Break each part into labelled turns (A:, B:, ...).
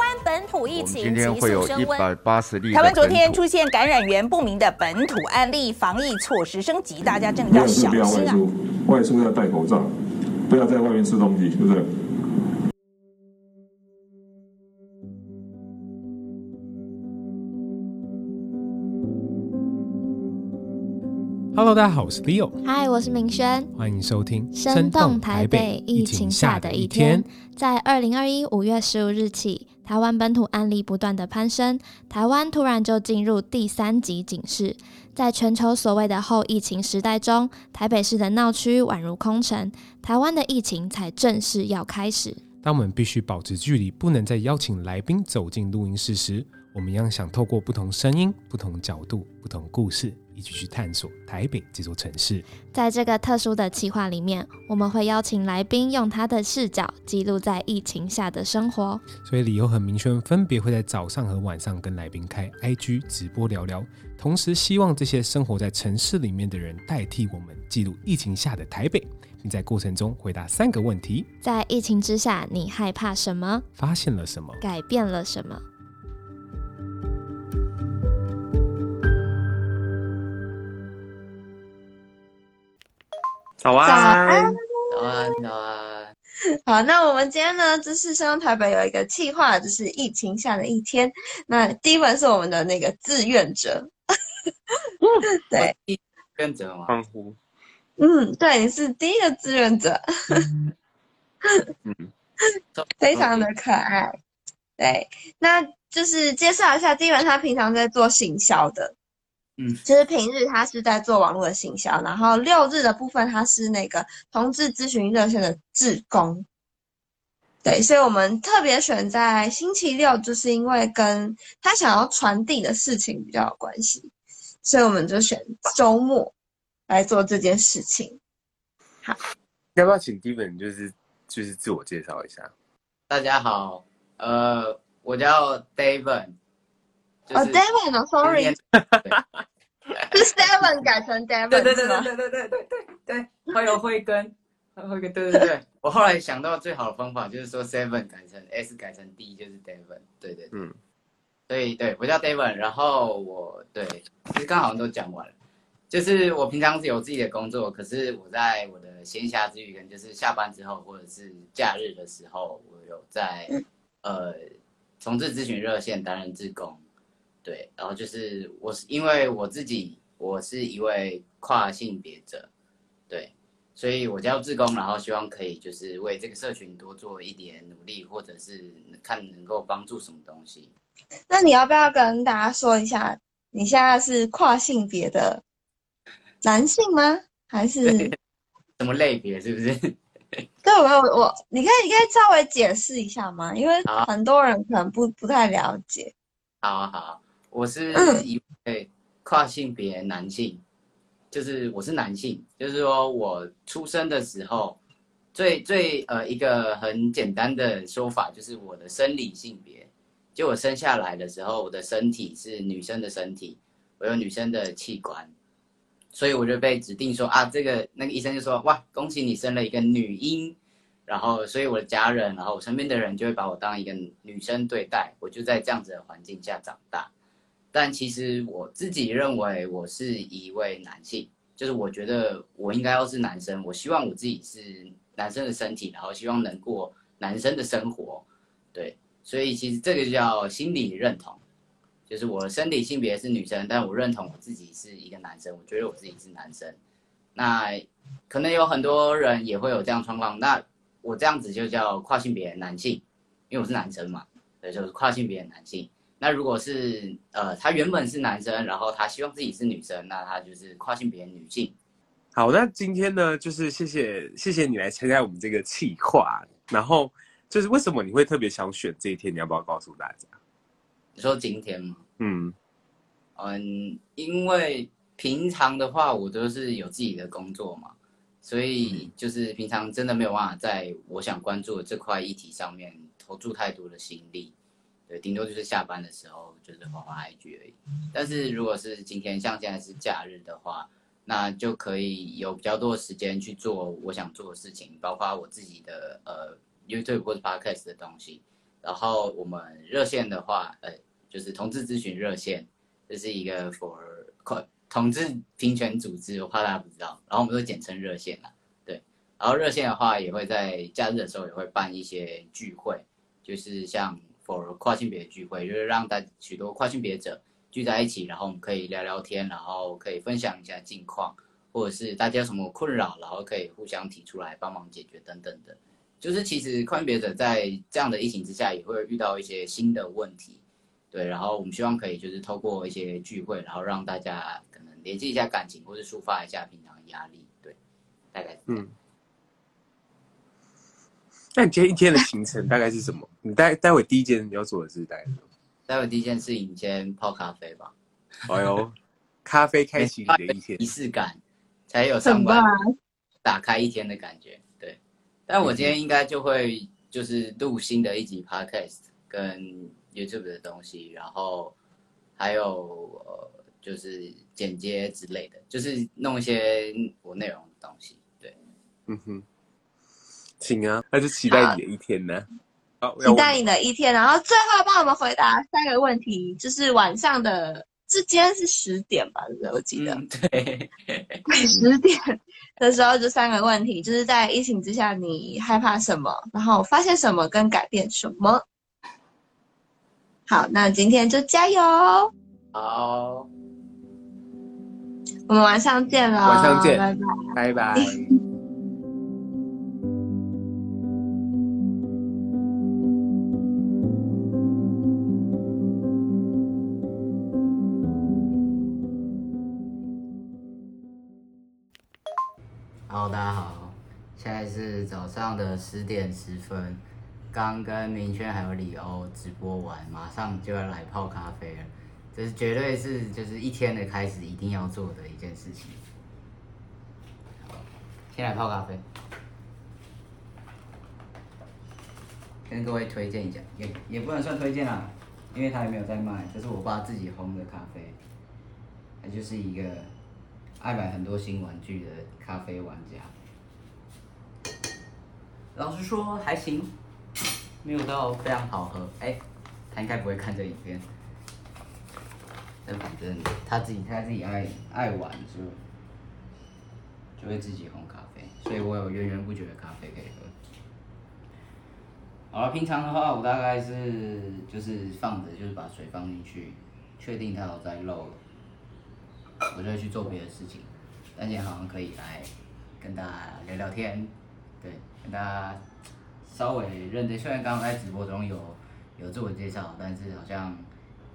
A: 湾本土疫情
B: 今天会有一百八十例。
A: 台湾昨天出现感染源不明的本土案例，防疫措施升级，大家真的要小心啊！
C: 外出要戴口罩，不要在外面吃东西，是不是
D: ？Hello，大家好，我是 Leo。
E: Hi，我是明轩。
D: 欢迎收听《
E: 生动台北疫情下的一天》。在二零二一五月十五日起，台湾本土案例不断的攀升，台湾突然就进入第三级警示。在全球所谓的后疫情时代中，台北市的闹区宛如空城，台湾的疫情才正式要开始。
D: 当我们必须保持距离，不能再邀请来宾走进录音室时，我们一样想透过不同声音、不同角度、不同故事。一起去探索台北这座城市。
E: 在这个特殊的企划里面，我们会邀请来宾用他的视角记录在疫情下的生活。
D: 所以，理由和明确分别会在早上和晚上跟来宾开 IG 直播聊聊。同时，希望这些生活在城市里面的人代替我们记录疫情下的台北，并在过程中回答三个问题：
E: 在疫情之下，你害怕什么？
D: 发现了什么？
E: 改变了什么？
F: 早安，早安，
G: 早安，早安。
F: 好，那我们今天呢，就是声动台北有一个计划，就是疫情下的一天。那第一本是我们的那个志愿者，对，
G: 志愿者吗？
F: 欢呼。嗯，对，你是第一个志愿者，嗯，非常的可爱。对，那就是介绍一下，第一本他平常在做行销的。
G: 嗯，
F: 其实平日他是在做网络的行销，然后六日的部分他是那个同志咨询热线的志工。对，所以我们特别选在星期六，就是因为跟他想要传递的事情比较有关系，所以我们就选周末来做这件事情。好，
B: 要不要请 David 就是就是自我介绍一下？
G: 大家好，呃，我叫 David。
F: 哦，David，Sorry，是 Seven 改成 Devon
G: 对对对对对对对对对，还有慧根，还有慧根，对对对，我后来想到最好的方法就是说 Seven 改成 S 改成 D 就是 David，对对，嗯，所以对我叫 David，然后我对，其实刚好都讲完了，就是我平常是有自己的工作，可是我在我的闲暇之余，可能就是下班之后或者是假日的时候，我有在呃重置咨询热线担任志工。对，然后就是我是因为我自己，我是一位跨性别者，对，所以我叫志工，然后希望可以就是为这个社群多做一点努力，或者是看能够帮助什么东西。
F: 那你要不要跟大家说一下，你现在是跨性别的男性吗？还是
G: 什么类别？是不是？
F: 对，我我你可以你可以稍微解释一下吗？因为很多人可能不不太了解。
G: 好啊，好啊。我是一位跨性别男性，嗯、就是我是男性，就是说我出生的时候，最最呃一个很简单的说法就是我的生理性别，就我生下来的时候，我的身体是女生的身体，我有女生的器官，所以我就被指定说啊，这个那个医生就说哇，恭喜你生了一个女婴，然后所以我的家人，然后我身边的人就会把我当一个女生对待，我就在这样子的环境下长大。但其实我自己认为我是一位男性，就是我觉得我应该要是男生，我希望我自己是男生的身体，然后希望能过男生的生活，对，所以其实这个叫心理认同，就是我身体性别是女生，但我认同我自己是一个男生，我觉得我自己是男生。那可能有很多人也会有这样状况，那我这样子就叫跨性别男性，因为我是男生嘛，对，就是跨性别男性。那如果是呃，他原本是男生，然后他希望自己是女生，那他就是跨性别女性。
B: 好，那今天呢，就是谢谢谢谢你来参加我们这个企划。然后就是为什么你会特别想选这一天？你要不要告诉大家？
G: 你说今天吗？
B: 嗯
G: 嗯，因为平常的话我都是有自己的工作嘛，所以就是平常真的没有办法在我想关注的这块议题上面投注太多的心力。对，顶多就是下班的时候就是滑滑 IG 而已。但是如果是今天像现在是假日的话，那就可以有比较多的时间去做我想做的事情，包括我自己的呃 YouTube 或者 Podcast 的东西。然后我们热线的话，呃，就是同志咨询热线，这是一个 for 同志平权组织，我怕大家不知道，然后我们都简称热线啦，对。然后热线的话，也会在假日的时候也会办一些聚会，就是像 for 跨性别聚会，就是让大许多跨性别者聚在一起，然后我们可以聊聊天，然后可以分享一下近况，或者是大家有什么困扰，然后可以互相提出来帮忙解决等等的。就是其实跨性别者在这样的疫情之下，也会遇到一些新的问题。对，然后我们希望可以就是透过一些聚会，然后让大家可能联系一下感情，或是抒发一下平常的压力。对，大概。嗯。
B: 那你今天一天的行程大概是什么？你待待会第一件你要做的是待会？
G: 待会第一件事情先泡咖啡吧。
B: 哎呦，咖啡开启你的一天，仪
G: 式感才有上班打开一天的感觉。对，但我今天应该就会就是录新的一集 podcast 跟。YouTube 的东西，然后还有呃，就是剪接之类的，就是弄一些我内容的东西。对，
B: 嗯哼，行啊，那就期待你的一天呢。
F: 好，期待你的一天，然后最后帮我们回答三个问题，就是晚上的，这今天是十点吧？我记得，
G: 嗯、对，
F: 十点的时候就三个问题，就是在疫情之下你害怕什么，然后发现什么跟改变什么。好，那今天就加油！
G: 好，
F: 我们晚上见了，
B: 晚上见，
F: 拜拜，拜拜。
G: 早上的十点十分。刚跟明轩还有李欧直播完，马上就要来泡咖啡了。这是绝对是就是一天的开始一定要做的一件事情。先来泡咖啡，跟各位推荐一下，也也不能算推荐啦，因为他还没有在卖。这是我爸自己烘的咖啡，他就是一个爱买很多新玩具的咖啡玩家。老实说，还行。没有到非常好喝，哎，他应该不会看这影片。但反正他自己他自己爱爱玩就就会自己烘咖啡，所以我有源源不绝的咖啡可以喝。好了，平常的话我大概是就是放着，就是把水放进去，确定它有在漏，我就会去做别的事情。但今天好像可以来跟大家聊聊天，对，大家。稍微认真，虽然刚刚在直播中有有自我介绍，但是好像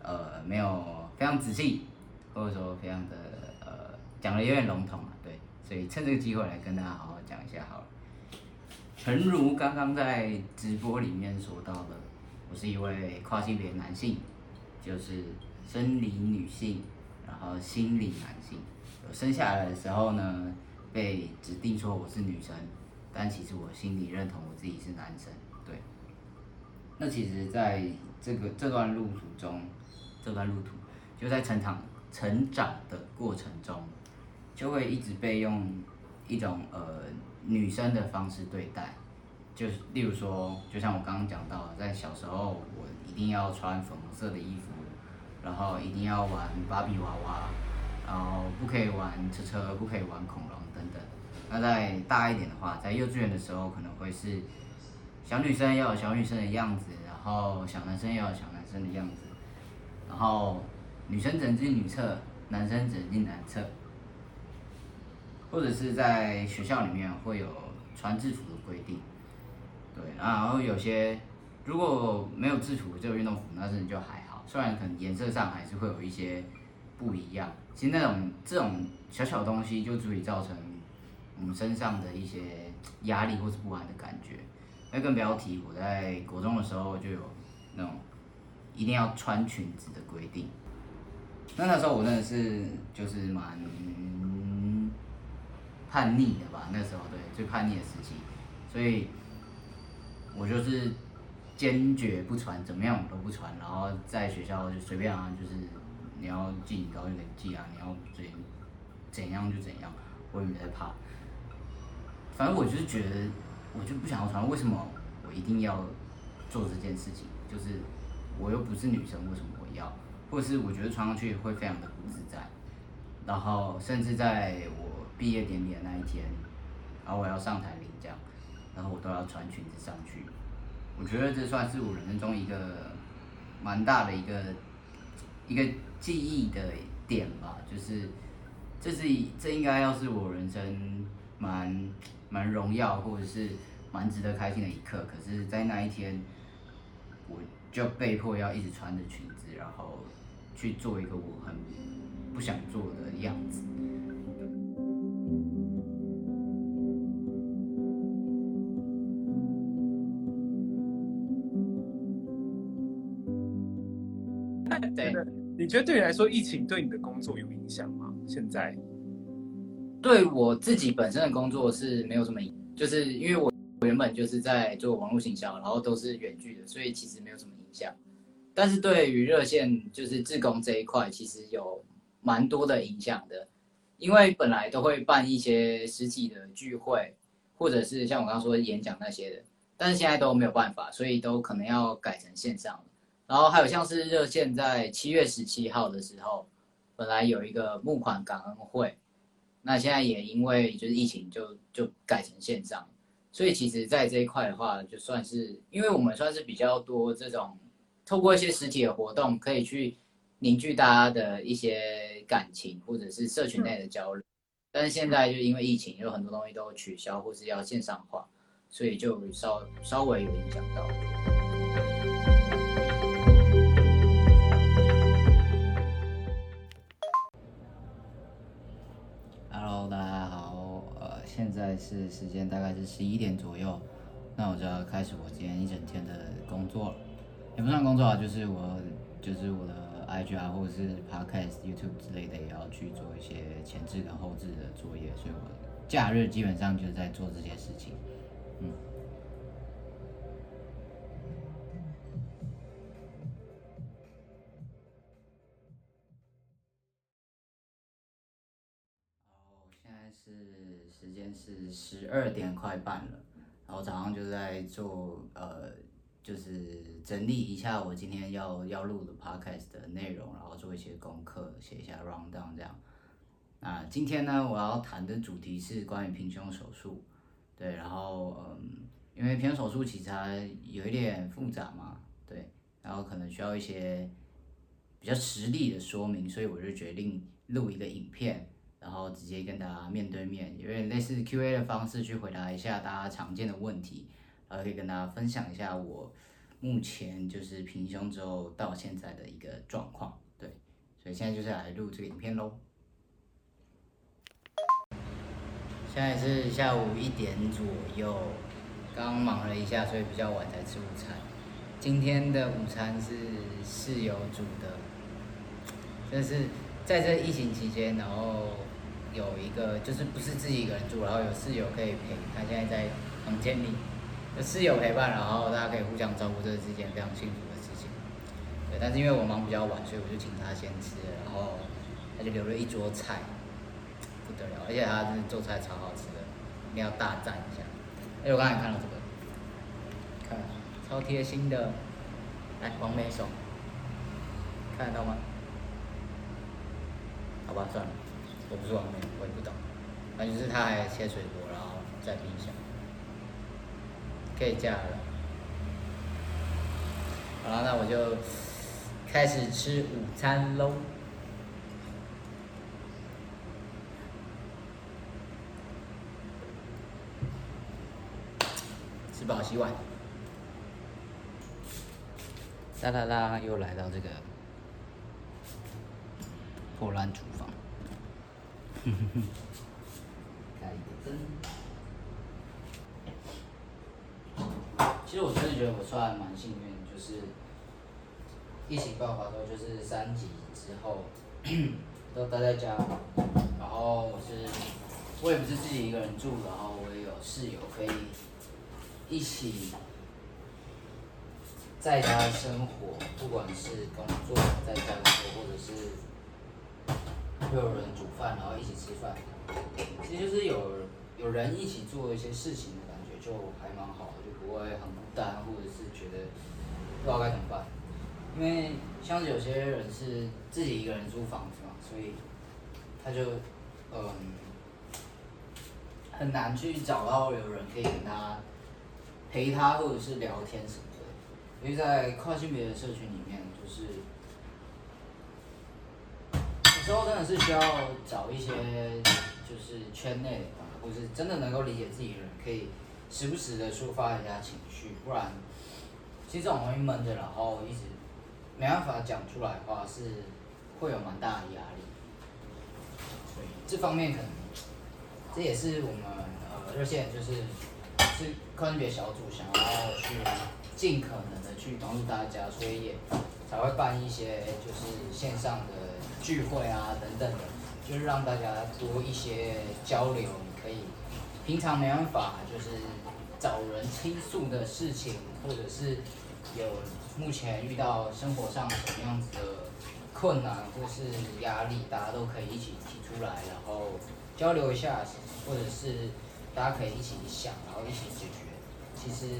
G: 呃没有非常仔细，或者说非常的呃讲的有点笼统啊，对，所以趁这个机会来跟大家好好讲一下好了。诚如刚刚在直播里面说到的，我是一位跨性别男性，就是生理女性，然后心理男性。我生下来的时候呢，被指定说我是女生。但其实我心里认同我自己是男生，对。那其实，在这个这段路途中，这段路途就在成长成长的过程中，就会一直被用一种呃女生的方式对待，就是例如说，就像我刚刚讲到，在小时候我一定要穿粉红色的衣服，然后一定要玩芭比娃娃，然后不可以玩车车，不可以玩恐龙。那再大一点的话，在幼稚园的时候，可能会是小女生要有小女生的样子，然后小男生要有小男生的样子，然后女生只能进女厕，男生只能进男厕，或者是在学校里面会有穿制服的规定，对，然后有些如果没有制服，只有运动服，那真的就还好，虽然可能颜色上还是会有一些不一样，其实那种这种小小东西就足以造成。我们身上的一些压力或是不安的感觉，那更不要提我在国中的时候就有那种一定要穿裙子的规定。那那时候我真的是就是蛮叛逆的吧，那时候对最叛逆的时期，所以我就是坚决不穿，怎么样我都不穿，然后在学校就随便啊，就是你要记你高就得记啊，你要怎怎样就怎样，我也没在怕。反正我就是觉得，我就不想要穿。为什么我一定要做这件事情？就是我又不是女生，为什么我要？或是我觉得穿上去会非常的不自在。然后甚至在我毕业典礼的那一天，然后我要上台领奖，然后我都要穿裙子上去。我觉得这算是我人生中一个蛮大的一个一个记忆的点吧，就是这是这应该要是我人生蛮蛮荣耀或者是蛮值得开心的一刻。可是，在那一天，我就被迫要一直穿着裙子，然后去做一个我很不想做的样子。
H: 对，你觉得对你来说，疫情对你的工作有影响吗？现在？
G: 对我自己本身的工作是没有什么影，就是因为我原本就是在做网络行销，然后都是远距的，所以其实没有什么影响。但是对于热线就是志工这一块，其实有蛮多的影响的，因为本来都会办一些实体的聚会，或者是像我刚刚说的演讲那些的，但是现在都没有办法，所以都可能要改成线上。然后还有像是热线在七月十七号的时候，本来有一个募款感恩会，那现在也因为就是疫情就就改成线上，所以其实，在这一块的话，就算是因为我们算是比较多这种透过一些实体的活动，可以去凝聚大家的一些感情，或者是社群内的交流。但是现在就因为疫情，有很多东西都取消或是要线上化，所以就稍稍微有影响到。大家好，呃现在是时间大概是十一点左右，那我就要开始我今天一整天的工作了，也不算工作啊，就是我就是我的 IG 啊，或者是 Podcast、YouTube 之类的，也要去做一些前置跟后置的作业，所以我假日基本上就是在做这些事情，嗯。是十二点快半了，然后早上就在做呃，就是整理一下我今天要要录的 podcast 的内容，然后做一些功课，写一下 rundown 这样。那今天呢，我要谈的主题是关于平胸手术，对，然后嗯，因为平胸手术其实它有一点复杂嘛，对，然后可能需要一些比较实例的说明，所以我就决定录一个影片。然后直接跟大家面对面，有点类似 Q&A 的方式去回答一下大家常见的问题，然后可以跟大家分享一下我目前就是平胸之后到现在的一个状况。对，所以现在就是来录这个影片喽。现在是下午一点左右，刚忙了一下，所以比较晚才吃午餐。今天的午餐是室友煮的，但是在这疫情期间，然后。有一个就是不是自己一个人住，然后有室友可以陪。他现在在房间里，有室友陪伴，然后大家可以互相照顾，这是一件非常幸福的事情。对，但是因为我忙比较晚，所以我就请他先吃，然后他就留了一桌菜，不得了，而且他真的做菜超好吃的，一定要大赞一下。哎，我刚才看到这个，看，超贴心的，来，黄梅手，看得到吗？好吧，算了。我不是网美，我也不懂。反正就是他还切水果，然后在冰箱，可以加了。好了，那我就开始吃午餐喽。吃饱洗碗。哒啦啦，又来到这个破烂厨房。哼哼哼，开个灯。其实我真的觉得我算蛮幸运，就是疫情爆发之后，就是三级之后 都待在家，然后我是我也不是自己一个人住，然后我也有室友可以一起在家生活，不管是工作在家工作，或者是。会有人煮饭，然后一起吃饭，其实就是有有人一起做一些事情的感觉，就还蛮好的，就不会很孤单，或者是觉得不知道该怎么办。因为像是有些人是自己一个人租房子嘛，所以他就嗯很难去找到有人可以跟他陪他或者是聊天什么的。因为在跨性别的社群里面，就是之后真的是需要找一些就是圈内的吧，或是真的能够理解自己的人，可以时不时的抒发一下情绪，不然其实这种容易闷着，然后一直。没办法讲出来的话，是会有蛮大的压力，所以这方面可能这也是我们呃热线就是是跨性别小组想要去尽可能的去帮助大家，所以也才会办一些就是线上的聚会啊等等的，就是让大家多一些交流，你可以平常没办法就是找人倾诉的事情，或者是有。目前遇到生活上什么样子的困难或是压力，大家都可以一起提出来，然后交流一下，或者是大家可以一起想，然后一起解决。其实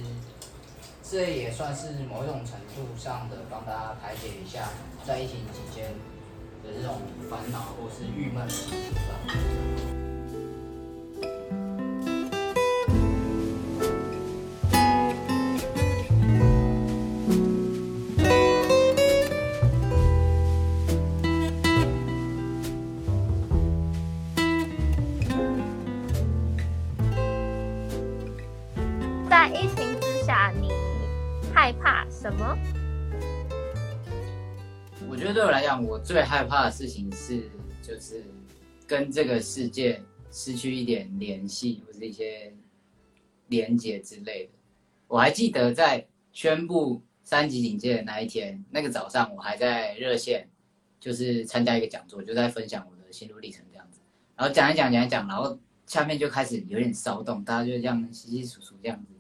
G: 这也算是某种程度上的帮大家排解一下在疫情期间的这种烦恼或是郁闷。的心情我，最害怕的事情是，就是跟这个世界失去一点联系，或是一些连接之类的。我还记得在宣布三级警戒的那一天，那个早上，我还在热线，就是参加一个讲座，就在分享我的心路历程这样子。然后讲一讲，讲一讲，然后下面就开始有点骚动，大家就这样稀稀疏疏这样子。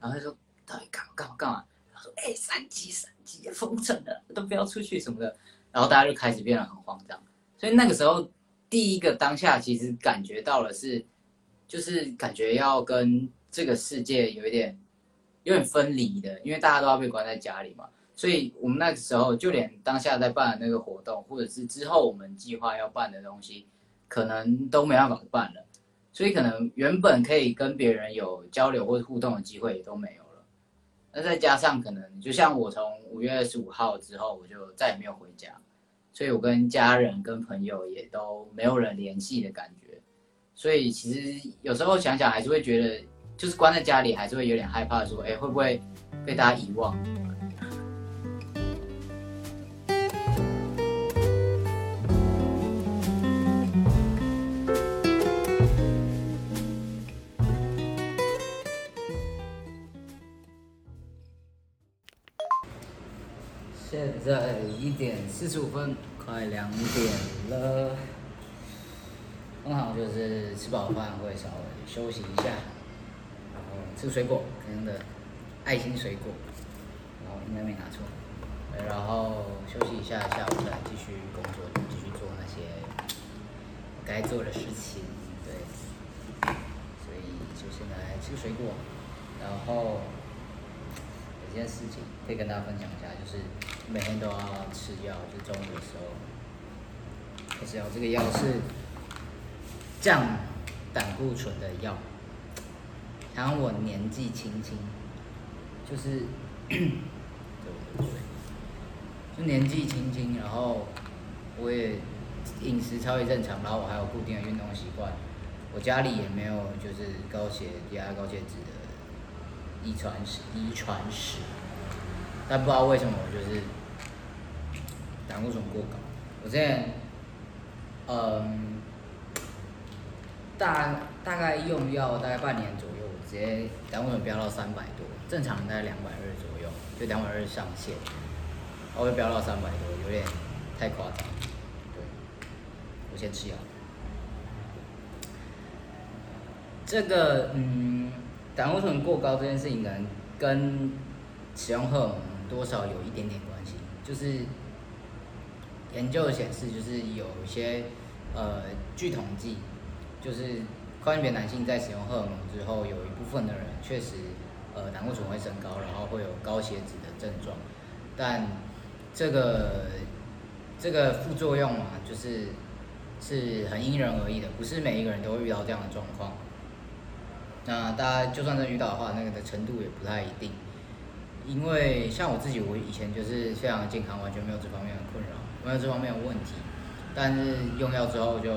G: 然后他说：“到底干嘛干嘛干嘛？”他说：“哎、三级三级封城了，都不要出去什么的。”然后大家就开始变得很慌张，所以那个时候第一个当下其实感觉到了是，就是感觉要跟这个世界有一点有点分离的，因为大家都要被关在家里嘛。所以我们那个时候就连当下在办的那个活动，或者是之后我们计划要办的东西，可能都没办法办了。所以可能原本可以跟别人有交流或者互动的机会也都没有了。那再加上可能就像我从五月二十五号之后，我就再也没有回家。所以我跟家人、跟朋友也都没有人联系的感觉，所以其实有时候想想还是会觉得，就是关在家里还是会有点害怕，说，哎，会不会被大家遗忘？现在一点四十五分，快两点了。通常就是吃饱饭会稍微休息一下，然后吃水果，可能的爱心水果，然后应该没拿错。然后休息一下，下午再继续工作，继续做那些该做的事情。对，所以就现在吃水果，然后。一件事情可以跟大家分享一下，就是每天都要吃药，就中午的时候吃药。这个药是降胆固醇的药。然后我年纪轻轻，就是对，就年纪轻轻，然后我也饮食超级正常，然后我还有固定的运动习惯，我家里也没有就是高血压、高血脂的。遗传史，遗传史，但不知道为什么我就是胆固醇过高。我现在，嗯，大大概用药大概半年左右，我直接胆固醇飙到三百多，正常大概两百二左右，就两百二上限，我会飙到三百多，有点太夸张。对，我先吃药。这个，嗯。胆固醇过高这件事情，可能跟使用荷尔蒙多少有一点点关系。就是研究显示，就是有一些呃，据统计，就是跨性别男性在使用荷尔蒙之后，有一部分的人确实呃胆固醇会升高，然后会有高血脂的症状。但这个这个副作用嘛，就是是很因人而异的，不是每一个人都会遇到这样的状况。那大家就算是遇到的话，那个的程度也不太一定。因为像我自己，我以前就是非常健康，完全没有这方面的困扰，没有这方面的问题。但是用药之后就，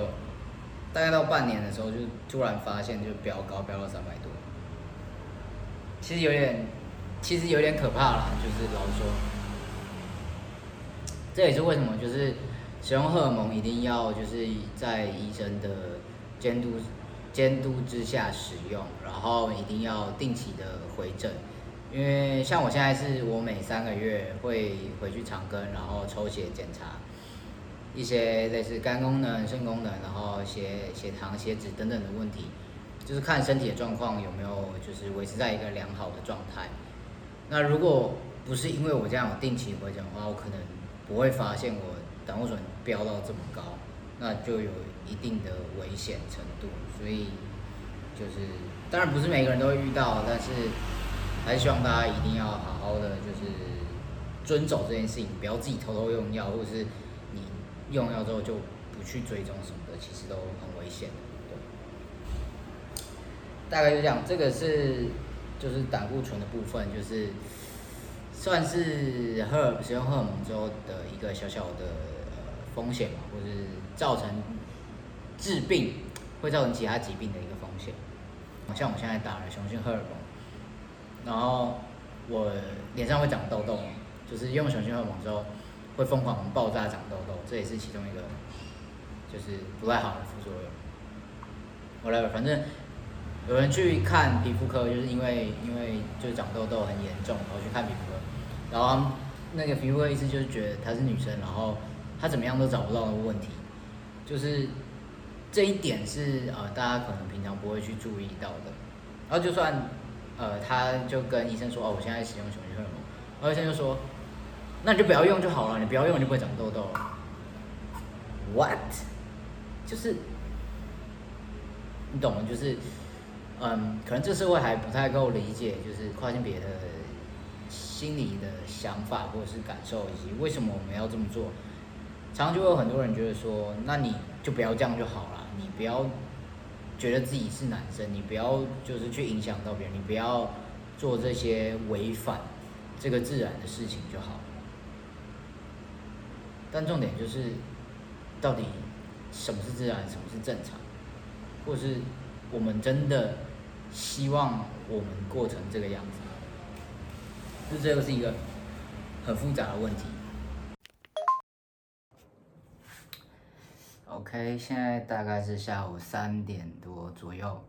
G: 大概到半年的时候，就突然发现就飙高，飙到三百多。其实有点，其实有点可怕啦，就是老实说，这也是为什么就是使用荷尔蒙一定要就是在医生的监督监督之下使用，然后一定要定期的回诊。因为像我现在是我每三个月会回去长庚，然后抽血检查一些类似肝功能、肾功能，然后血血糖、血脂等等的问题，就是看身体的状况有没有就是维持在一个良好的状态。那如果不是因为我这样有定期回诊的话，我可能不会发现我胆固醇飙到这么高，那就有一定的危险程度。所以就是当然不是每个人都会遇到，但是。还是希望大家一定要好好的，就是遵守这件事情，不要自己偷偷用药，或者是你用药之后就不去追踪什么的，其实都很危险的。对，大概就这样，这个是就是胆固醇的部分，就是算是荷尔使用荷尔蒙之后的一个小小的呃风险嘛，或是造成致病，会造成其他疾病的一个风险。像我现在打了雄性荷尔蒙。然后我脸上会长痘痘，就是用雄性荷尔蒙之后会疯狂爆炸长痘痘，这也是其中一个就是不太好的副作用。whatever，反正有人去看皮肤科，就是因为因为就是长痘痘很严重，然后去看皮肤科，然后那个皮肤科医生就是觉得她是女生，然后她怎么样都找不到的问题，就是这一点是呃大家可能平常不会去注意到的，然后就算。呃，他就跟医生说：“哦，我现在使用雄性荷尔蒙。”然后医生就说：“那你就不要用就好了，你不要用你就不会长痘痘。” What？就是你懂吗？就是嗯，可能这社会还不太够理解，就是跨性别的心理的想法或者是感受，以及为什么我们要这么做。常常就会有很多人觉得说：“那你就不要这样就好了，你不要。”觉得自己是男生，你不要就是去影响到别人，你不要做这些违反这个自然的事情就好。但重点就是，到底什么是自然，什么是正常，或是我们真的希望我们过成这个样子？就这个是一个很复杂的问题。OK，现在大概是下午三点多左右，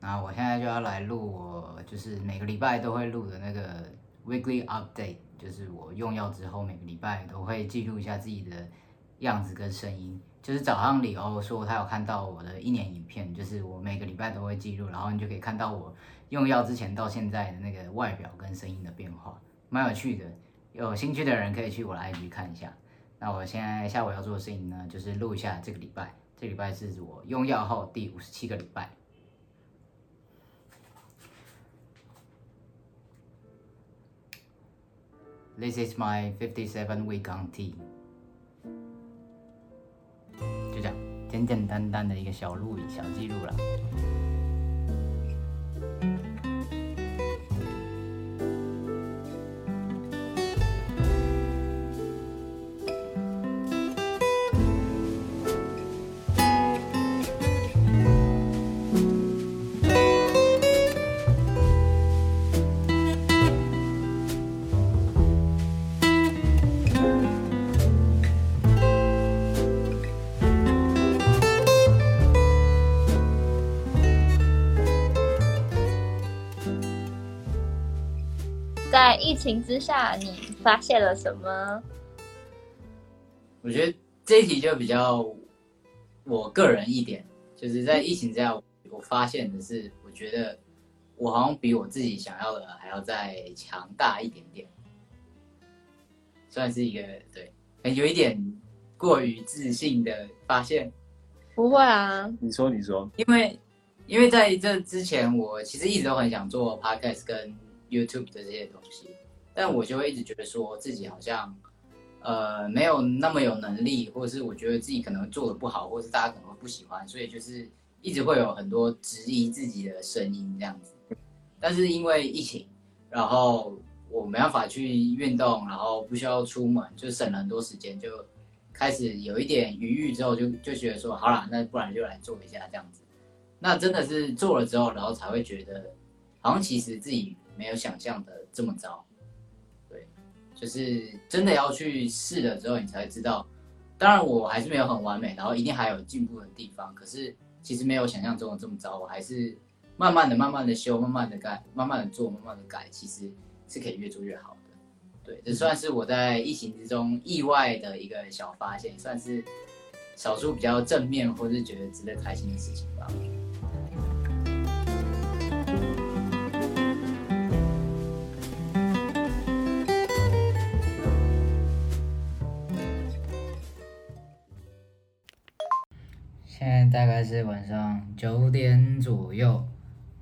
G: 那我现在就要来录我就是每个礼拜都会录的那个 Weekly Update，就是我用药之后每个礼拜都会记录一下自己的样子跟声音。就是早上李欧说他有看到我的一年影片，就是我每个礼拜都会记录，然后你就可以看到我用药之前到现在的那个外表跟声音的变化，蛮有趣的。有兴趣的人可以去我的 IG 看一下。那我现在下午要做的事情呢，就是录一下这个礼拜。这个礼拜是我用药后第五十七个礼拜。This is my fifty-seven week on T。就这样，简简单单的一个小录影、小记录了。
E: 在疫情之下，你发现了什么？
G: 我觉得这一题就比较我个人一点，就是在疫情之下，我发现的是，我觉得我好像比我自己想要的还要再强大一点点，算是一个对，有一点过于自信的发现。
E: 不会啊，
B: 你说你说，
G: 因为因为在这之前，我其实一直都很想做 podcast 跟。YouTube 的这些东西，但我就会一直觉得说自己好像，呃，没有那么有能力，或者是我觉得自己可能做的不好，或者是大家可能会不喜欢，所以就是一直会有很多质疑自己的声音这样子。但是因为疫情，然后我没办法去运动，然后不需要出门，就省了很多时间，就开始有一点余裕之后就，就就觉得说，好啦，那不然就来做一下这样子。那真的是做了之后，然后才会觉得，好像其实自己没有想象的这么糟。对，就是真的要去试了之后，你才知道。当然我还是没有很完美，然后一定还有进步的地方。可是其实没有想象中的这么糟，我还是。慢慢的、慢慢的修，慢慢的改，慢慢的做，慢慢的改，其实是可以越做越好的。对，这算是我在疫情之中意外的一个小发现，算是少数比较正面或是觉得值得开心的事情吧。现在大概是晚上九点左右。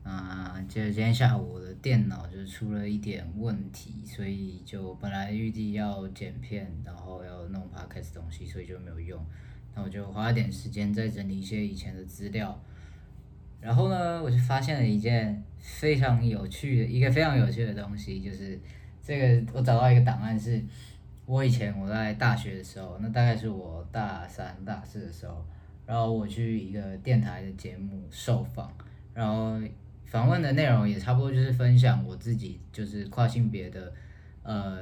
G: 啊，就今天下午我的电脑就出了一点问题，所以就本来预计要剪片，然后要弄 podcast 东西，所以就没有用。那我就花了点时间再整理一些以前的资料。然后呢，我就发现了一件非常有趣的一个非常有趣的东西，就是这个我找到一个档案，是我以前我在大学的时候，那大概是我大三、大四的时候，然后我去一个电台的节目受访，然后。访问的内容也差不多，就是分享我自己就是跨性别的，呃，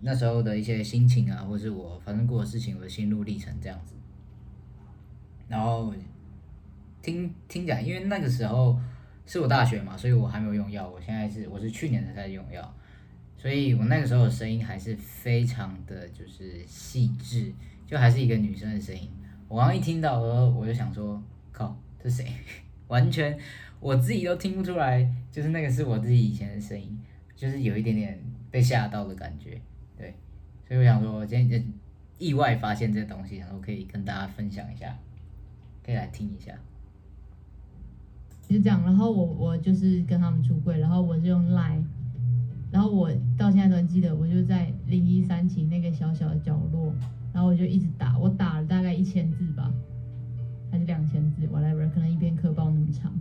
G: 那时候的一些心情啊，或是我发生过的事情，我的心路历程这样子。然后听听讲，因为那个时候是我大学嘛，所以我还没有用药。我现在是我是去年才开始用药，所以我那个时候的声音还是非常的就是细致，就还是一个女生的声音。我刚刚一听到，我我就想说，靠，这谁？完全。我自己都听不出来，就是那个是我自己以前的声音，就是有一点点被吓到的感觉，对，所以我想说，我今天意外发现这个东西，然后可以跟大家分享一下，可以来听一下。
I: 就这样，然后我我就是跟他们出柜，然后我是用 Line，然后我到现在都记得，我就在零一三期那个小小的角落，然后我就一直打，我打了大概一千字吧，还是两千字，whatever，可能一篇课报那么长。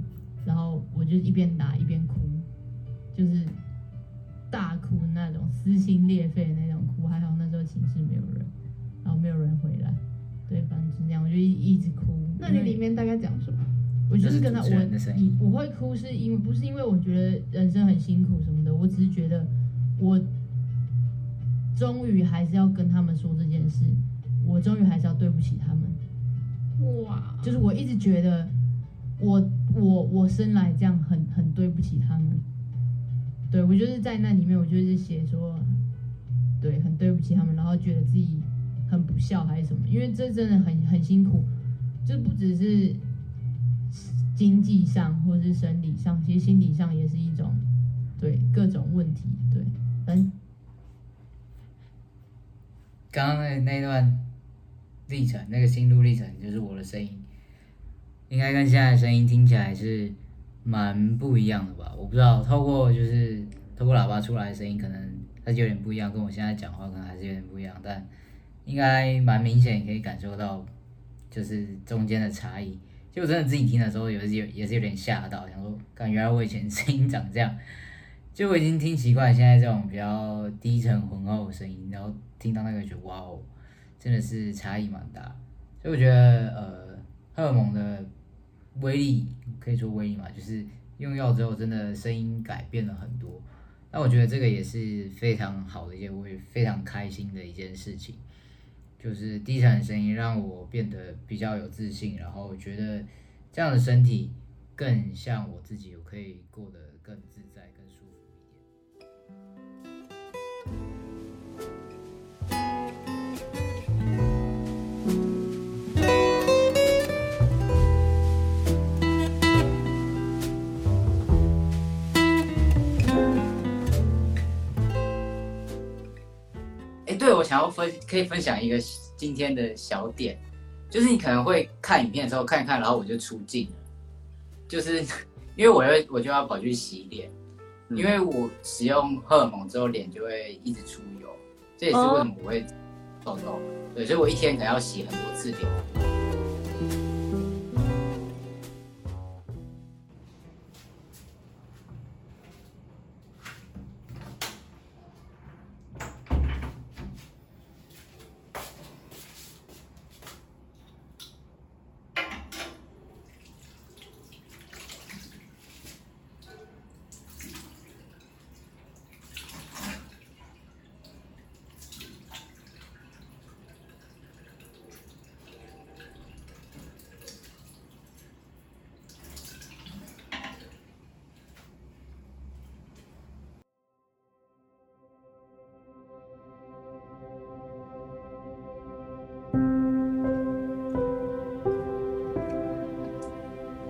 I: 然后我就一边打一边哭，就是大哭那种撕心裂肺的那种哭。还好那时候寝室没有人，然后没有人回来。对，反正就是这样，我就一一直哭。那你里面大概讲什么？我就是跟他，我你我会哭是因为不是因为我觉得人生很辛苦什么的，我只是觉得我终于还是要跟他们说这件事，我终于还是要对不起他们。哇，就是我一直觉得。我我我生来这样很很对不起他们，对，我就是在那里面，我就是写说，对，很对不起他们，然后觉得自己很不孝还是什么，因为这真的很很辛苦，这不只是经济上或是生理上，其实心理上也是一种，对，各种问题，对，嗯，
G: 刚刚那那段历程，那个心路历程就是我的声音。应该跟现在的声音听起来是蛮不一样的吧？我不知道，透过就是透过喇叭出来的声音，可能它就有点不一样，跟我现在讲话可能还是有点不一样，但应该蛮明显可以感受到，就是中间的差异。就我真的自己听的时候，有时有也是有点吓到，想说，感觉原来我以前声音长这样，就我已经听习惯现在这种比较低沉浑厚的声音，然后听到那个觉得哇哦，真的是差异蛮大。所以我觉得呃，荷尔蒙的。威力可以说威力嘛，就是用药之后，真的声音改变了很多。那我觉得这个也是非常好的一件，我也非常开心的一件事情，就是低沉的声音让我变得比较有自信，然后觉得这样的身体更像我自己，我可以过得更自在。更舒服一点，我想要分可以分享一个今天的小点，就是你可能会看影片的时候看一看，然后我就出镜了，就是 因为我要我就要跑去洗脸，因为我使用荷尔蒙之后，脸就会一直出油，这也是为什么我会痘痘。对，所以我一天可能要洗很多次脸。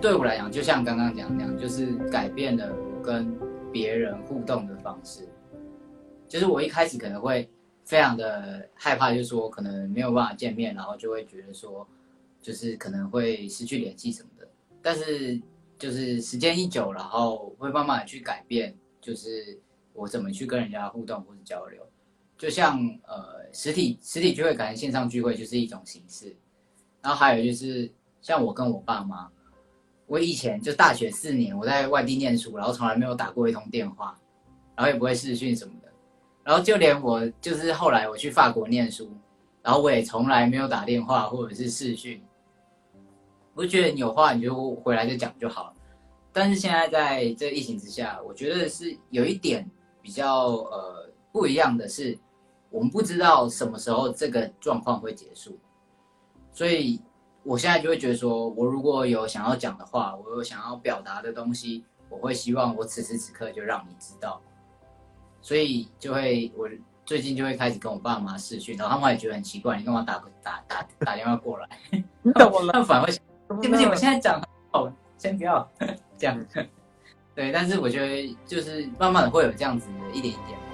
G: 对我来讲，就像刚刚讲那样，就是改变了我跟别人互动的方式。就是我一开始可能会非常的害怕，就是说可能没有办法见面，然后就会觉得说，就是可能会失去联系什么的。但是就是时间一久，然后会慢慢的去改变，就是我怎么去跟人家互动或者交流。就像呃实体实体聚会，改成线上聚会就是一种形式。然后还有就是像我跟我爸妈。我以前就大学四年，我在外地念书，然后从来没有打过一通电话，然后也不会视讯什么的，然后就连我就是后来我去法国念书，然后我也从来没有打电话或者是视讯。我觉得你有话你就回来就讲就好了。但是现在在这疫情之下，我觉得是有一点比较呃不一样的是，我们不知道什么时候这个状况会结束，所以。我现在就会觉得说，我如果有想要讲的话，我有想要表达的东西，我会希望我此时此刻就让你知道，所以就会我最近就会开始跟我爸妈视讯，然后他们也觉得很奇怪，你干嘛打打打打电话过来？他们反而会信 不起？我现在讲哦，先不要这样。对，但是我觉得就是慢慢的会有这样子的一点一点。